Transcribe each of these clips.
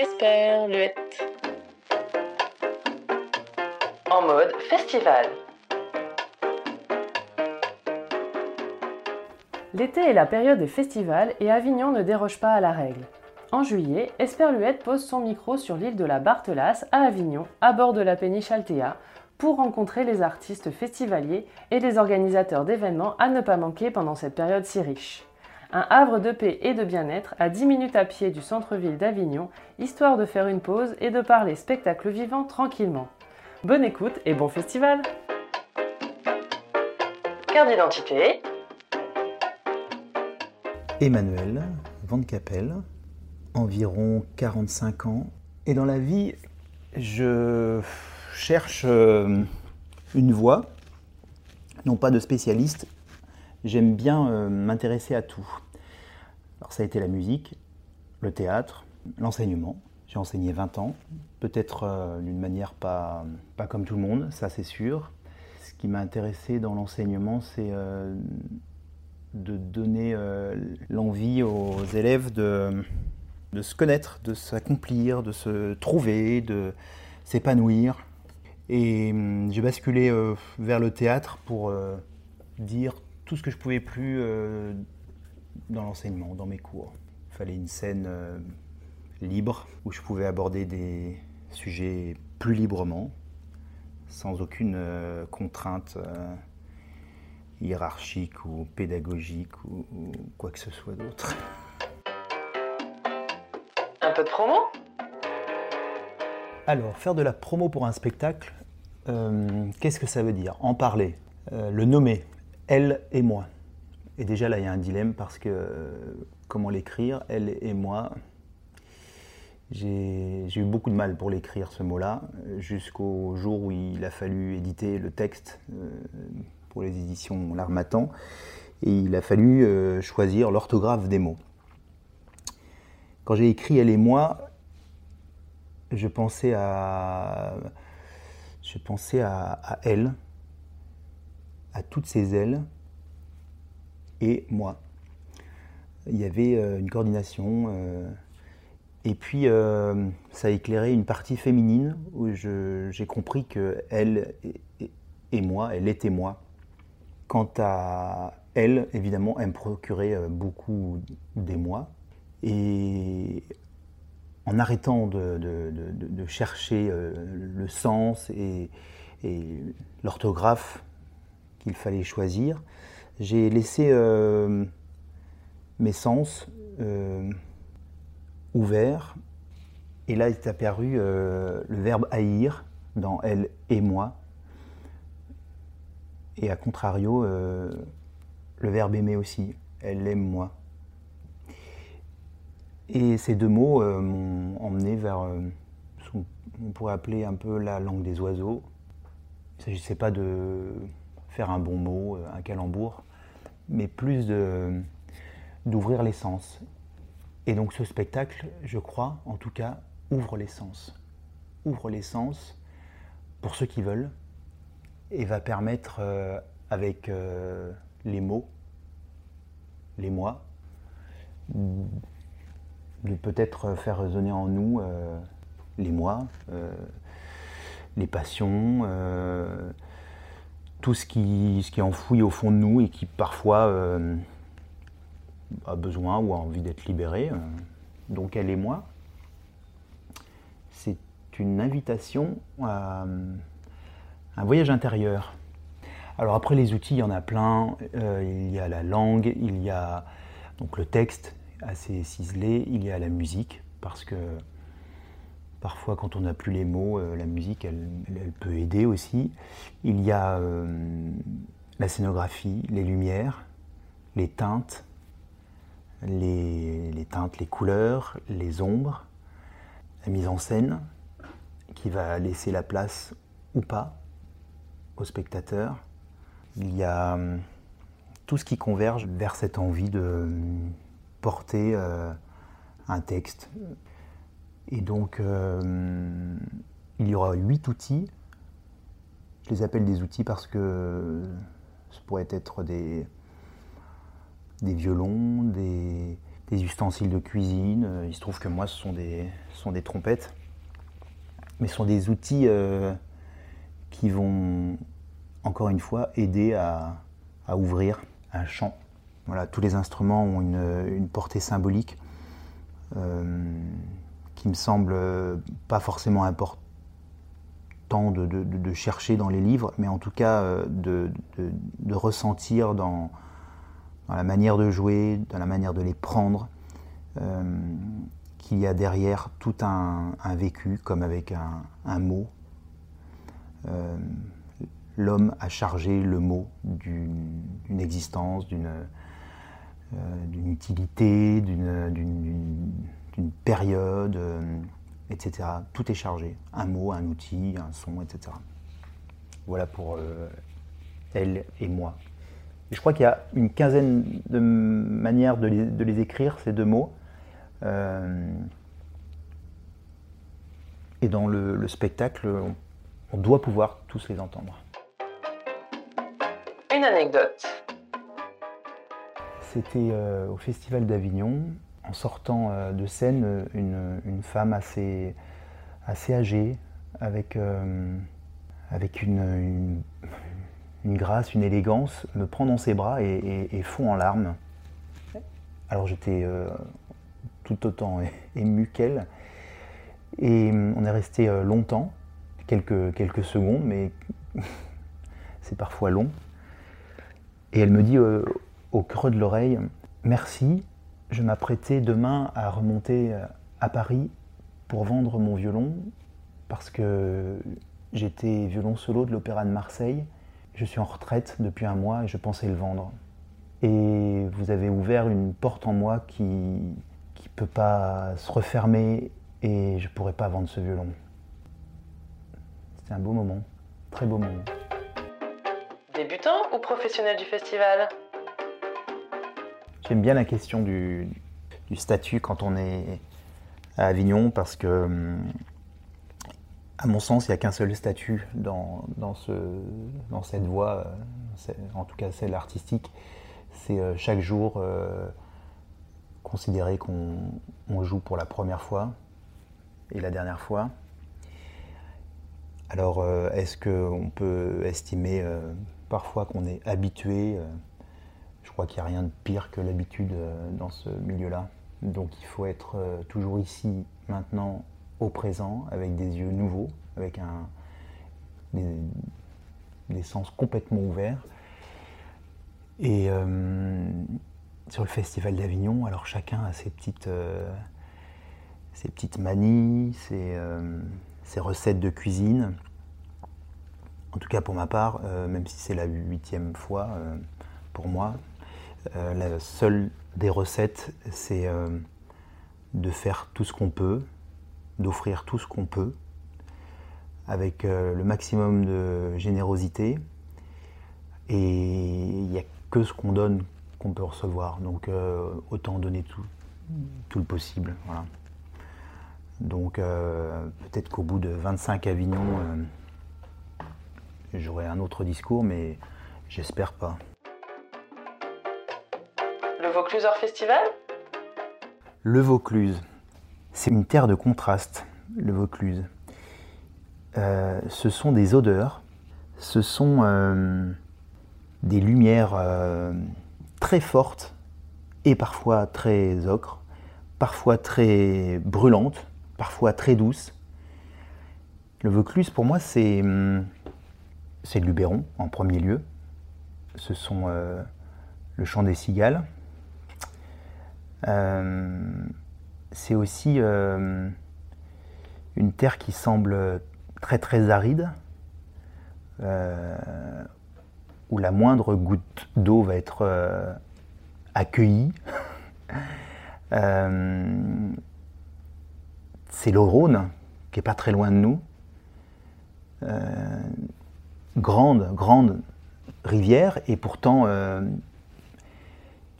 Esperluette. En mode festival. L'été est la période des festivals et Avignon ne déroge pas à la règle. En juillet, Esperluette pose son micro sur l'île de la Barthelasse à Avignon, à bord de la péniche Altea, pour rencontrer les artistes festivaliers et les organisateurs d'événements à ne pas manquer pendant cette période si riche. Un havre de paix et de bien-être à 10 minutes à pied du centre-ville d'Avignon, histoire de faire une pause et de parler spectacle vivant tranquillement. Bonne écoute et bon festival Carte d'identité. Emmanuel Van Capelle, environ 45 ans. Et dans la vie, je cherche euh, une voie, non pas de spécialiste. J'aime bien euh, m'intéresser à tout. Alors ça a été la musique, le théâtre, l'enseignement. J'ai enseigné 20 ans, peut-être euh, d'une manière pas, pas comme tout le monde, ça c'est sûr. Ce qui m'a intéressé dans l'enseignement, c'est de donner euh, l'envie aux élèves de, de se connaître, de s'accomplir, de se trouver, de s'épanouir. Et hum, j'ai basculé euh, vers le théâtre pour euh, dire tout ce que je pouvais plus dans l'enseignement, dans mes cours. Il fallait une scène libre où je pouvais aborder des sujets plus librement, sans aucune contrainte hiérarchique ou pédagogique ou, quoi que ce soit d'autre. Un peu de promo? Alors, faire de la promo pour un spectacle, euh, qu'est-ce que ça veut dire? En parler, euh, le nommer, elle et moi. Et déjà là, il y a un dilemme parce que euh, comment l'écrire, elle et moi j'ai eu beaucoup de mal pour l'écrire ce mot-là, jusqu'au jour où il a fallu éditer le texte pour les éditions L'Armatan, et il a fallu euh, choisir l'orthographe des mots. Quand j'ai écrit Elle et moi, je pensais à, elle, à toutes ces ailes, et moi. Il y avait euh, une coordination. Euh, et puis, ça a éclairé une partie féminine où j'ai compris que elle et moi, elle était moi. Quant à elle, évidemment, elle me procurait euh, beaucoup d'émoi. Et en arrêtant de, chercher euh, le sens et, l'orthographe qu'il fallait choisir, j'ai laissé euh, mes sens ouverts. Et là est apparu le verbe haïr dans elle et moi, et à contrario, euh, le verbe aimer aussi. Elle aime moi. Et ces deux mots euh, m'ont emmené vers euh, ce qu'on pourrait appeler un peu la langue des oiseaux. Il ne s'agissait pas de faire un bon mot, un calembour, mais plus d'ouvrir les sens. Et donc ce spectacle, je crois, en tout cas, ouvre les sens. Ouvre les sens pour ceux qui veulent, et va permettre, euh, avec euh, les mots, les mois, de peut-être faire résonner en nous euh, les mois, les passions, tout ce qui, ce qui est enfoui au fond de nous et qui parfois a besoin ou a envie d'être libéré. Donc elle et moi, c'est une invitation à un voyage intérieur. Alors après les outils, il y en a plein. Euh, il y a la langue, il y a donc le texte assez ciselé, il y a la musique parce que parfois quand on n'a plus les mots, euh, la musique elle, peut aider aussi. Il y a euh, la scénographie, les lumières, les teintes, les, teintes, les couleurs, les ombres, la mise en scène qui va laisser la place ou pas spectateur. Il y a hum, tout ce qui converge vers cette envie de porter euh, un texte. Et donc, hum, il y aura huit outils. Je les appelle des outils parce que ce pourrait être des, violons, des, ustensiles de cuisine. Euh, Il se trouve que moi, ce sont des, sont des trompettes. Mais ce sont des outils euh, qui vont, encore une fois, aider à, à ouvrir un champ. Voilà, tous les instruments ont une, une portée symbolique euh, qui me semble euh, pas forcément important de, de- chercher dans les livres, mais en tout cas euh, de, de- ressentir dans, dans la manière de jouer, dans la manière de les prendre, euh, qu'il y a derrière tout un, vécu, comme avec un, mot. L'homme a chargé le mot d'une existence, d'une euh, d'une utilité, d'une- d'une période, euh, etc. Tout est chargé. Un mot, un outil, un son, etc. Voilà pour euh, elle et moi. Et je crois qu'il y a une quinzaine de manières de les, de les écrire, ces deux mots. Euh, et dans le, le spectacle, on, on doit pouvoir tous les entendre. Une anecdote. C'était euh, au Festival d'Avignon. En sortant euh, de scène, euh, une, une femme assez, assez âgée, avec, euh, avec une, une, une grâce, une élégance, me prend dans ses bras et, et- et fond en larmes. Alors j'étais euh, tout autant ému qu'elle. Et on est resté longtemps, quelques, quelques secondes, mais c'est parfois long. Et elle me dit euh, au creux de l'oreille Merci, je m'apprêtais demain à remonter euh, à Paris pour vendre mon violon parce que j'étais violon solo de l'Opéra de Marseille. Je suis en retraite depuis un mois et je pensais le vendre. Et vous avez ouvert une porte en moi qui ne peut pas se refermer et je pourrais pas vendre ce violon. C'était un beau moment, très beau moment. Débutant ou professionnel du festival? J'aime bien la question du, statut quand on est à Avignon parce que, hum, à mon sens, il n'y a qu'un seul statut dans, dans, ce, dans cette voie, euh, en tout cas celle artistique. C'est euh, chaque jour euh, considérer qu'on on joue pour la première fois et la dernière fois. Alors, est-ce qu'on peut estimer parfois qu'on est habitué je crois qu'il n'y a rien de pire que l'habitude euh, dans ce milieu-là. Donc il faut être euh, toujours ici, maintenant, au présent, avec des yeux nouveaux, avec un, des, sens complètement ouverts. Et euh, sur le Festival d'Avignon, alors chacun a ses petites, ses petites manies, ses, recettes de cuisine. En tout cas pour ma part, même si c'est la huitième fois, pour moi, euh, la seule des recettes, c'est euh, de faire tout ce qu'on peut, d'offrir tout ce qu'on peut, avec euh, le maximum de générosité. Et il n'y a que ce qu'on donne qu'on peut recevoir. Donc autant donner tout, tout le possible. Donc peut-être qu'au bout de 25 Avignon, j'aurai un autre discours, mais j'espère pas. Vaucluse Hors Festival Le Vaucluse, c'est une terre de contraste, le Vaucluse. Euh, ce sont des odeurs, ce sont euh, des lumières euh, très fortes et parfois très ocres, parfois très brûlantes, parfois très douces. Le Vaucluse, pour moi, c'est hum, c'est le Luberon en premier lieu. Ce sont le chant des cigales, c'est aussi euh, une terre qui semble très très aride, euh, où la moindre goutte d'eau va être euh, accueillie. Euh, c'est le Rhône, qui est pas très loin de nous. Euh, grande, grande rivière, et pourtant euh,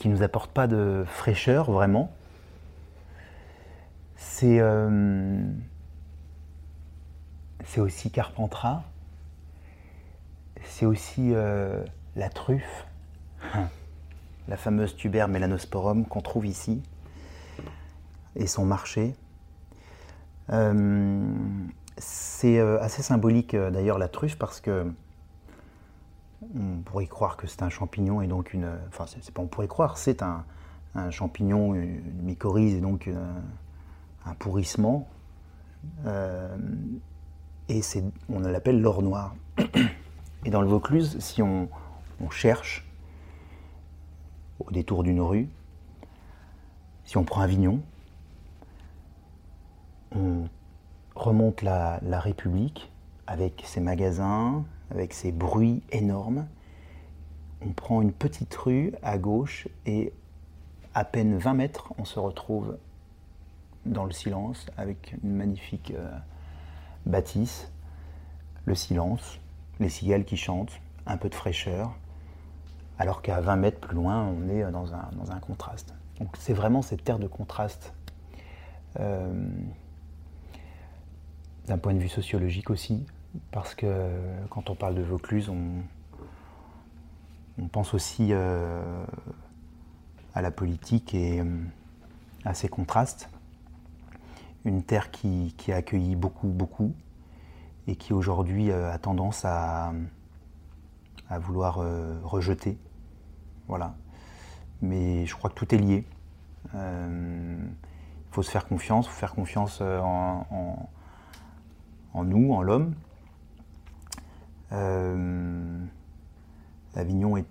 qui nous apporte pas de fraîcheur vraiment. C'est euh, aussi Carpentras, c'est aussi euh, la truffe, la fameuse tuber melanosporum qu'on trouve ici. et son marché. Euh, c'est assez symbolique d'ailleurs la truffe parce que on pourrait croire que c'est un champignon et donc une. Enfin, c'est pas on pourrait croire, c'est un, champignon, une mycorhize et donc un pourrissement. et on l'appelle l'or noir. Et dans le Vaucluse, si on cherche au détour d'une rue, si on prend Avignon, on remonte la, République avec ses magasins, avec ses bruits énormes. On prend une petite rue à gauche et à peine 20 mètres, on se retrouve dans le silence avec une magnifique euh, bâtisse, le silence, les cigales qui chantent, un peu de fraîcheur, alors qu'à 20 mètres plus loin, on est dans un, dans un contraste. Donc c'est vraiment cette terre de contraste. Euh, d'un point de vue sociologique aussi, parce que quand on parle de Vaucluse, on, pense aussi euh, à la politique et euh, à ces contrastes. Une terre qui, a accueilli beaucoup, beaucoup, et qui aujourd'hui a tendance à, vouloir rejeter. Voilà mais je crois que tout est lié. Euh, il faut se faire confiance, il faut faire confiance euh, en, nous, en l'homme. Euh, Avignon est,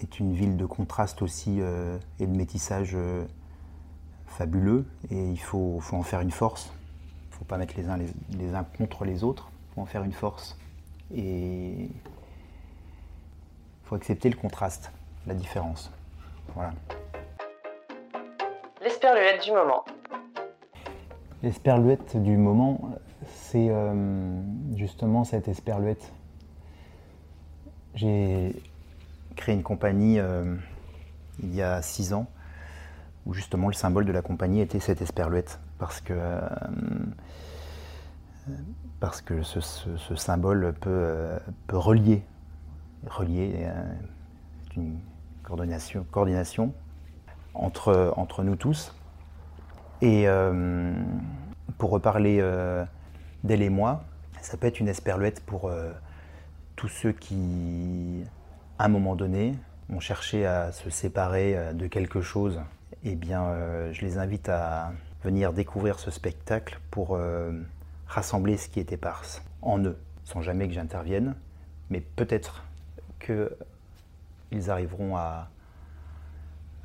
est, une ville de contraste aussi et de métissage fabuleux et il faut, faut, en faire une force. Il ne faut pas mettre les uns, les, uns contre les autres, il faut en faire une force. Et il faut accepter le contraste la différence. Voilà. L'esperluette du moment. L'esperluette du moment, c'est euh, justement cette esperluette. J'ai créé une compagnie euh, il y a six ans où justement le symbole de la compagnie était cette esperluette parce que euh, ce, symbole peut, peut relier relier une coordination, entre, nous tous. Et pour reparler d'elle et moi, ça peut être une esperluette pour euh, tous ceux qui, à un moment donné, ont cherché à se séparer de quelque chose. Eh bien, je les invite à venir découvrir ce spectacle pour rassembler ce qui est éparse en eux, sans jamais que j'intervienne, mais peut-être que ils arriveront à,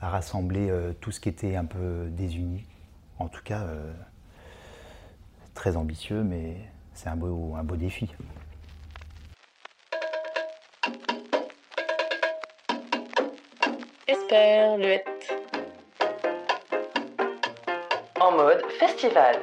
rassembler euh, tout ce qui était un peu désuni. En tout cas, euh, très ambitieux, mais c'est un beau, un beau défi. Esperluette. En mode festival.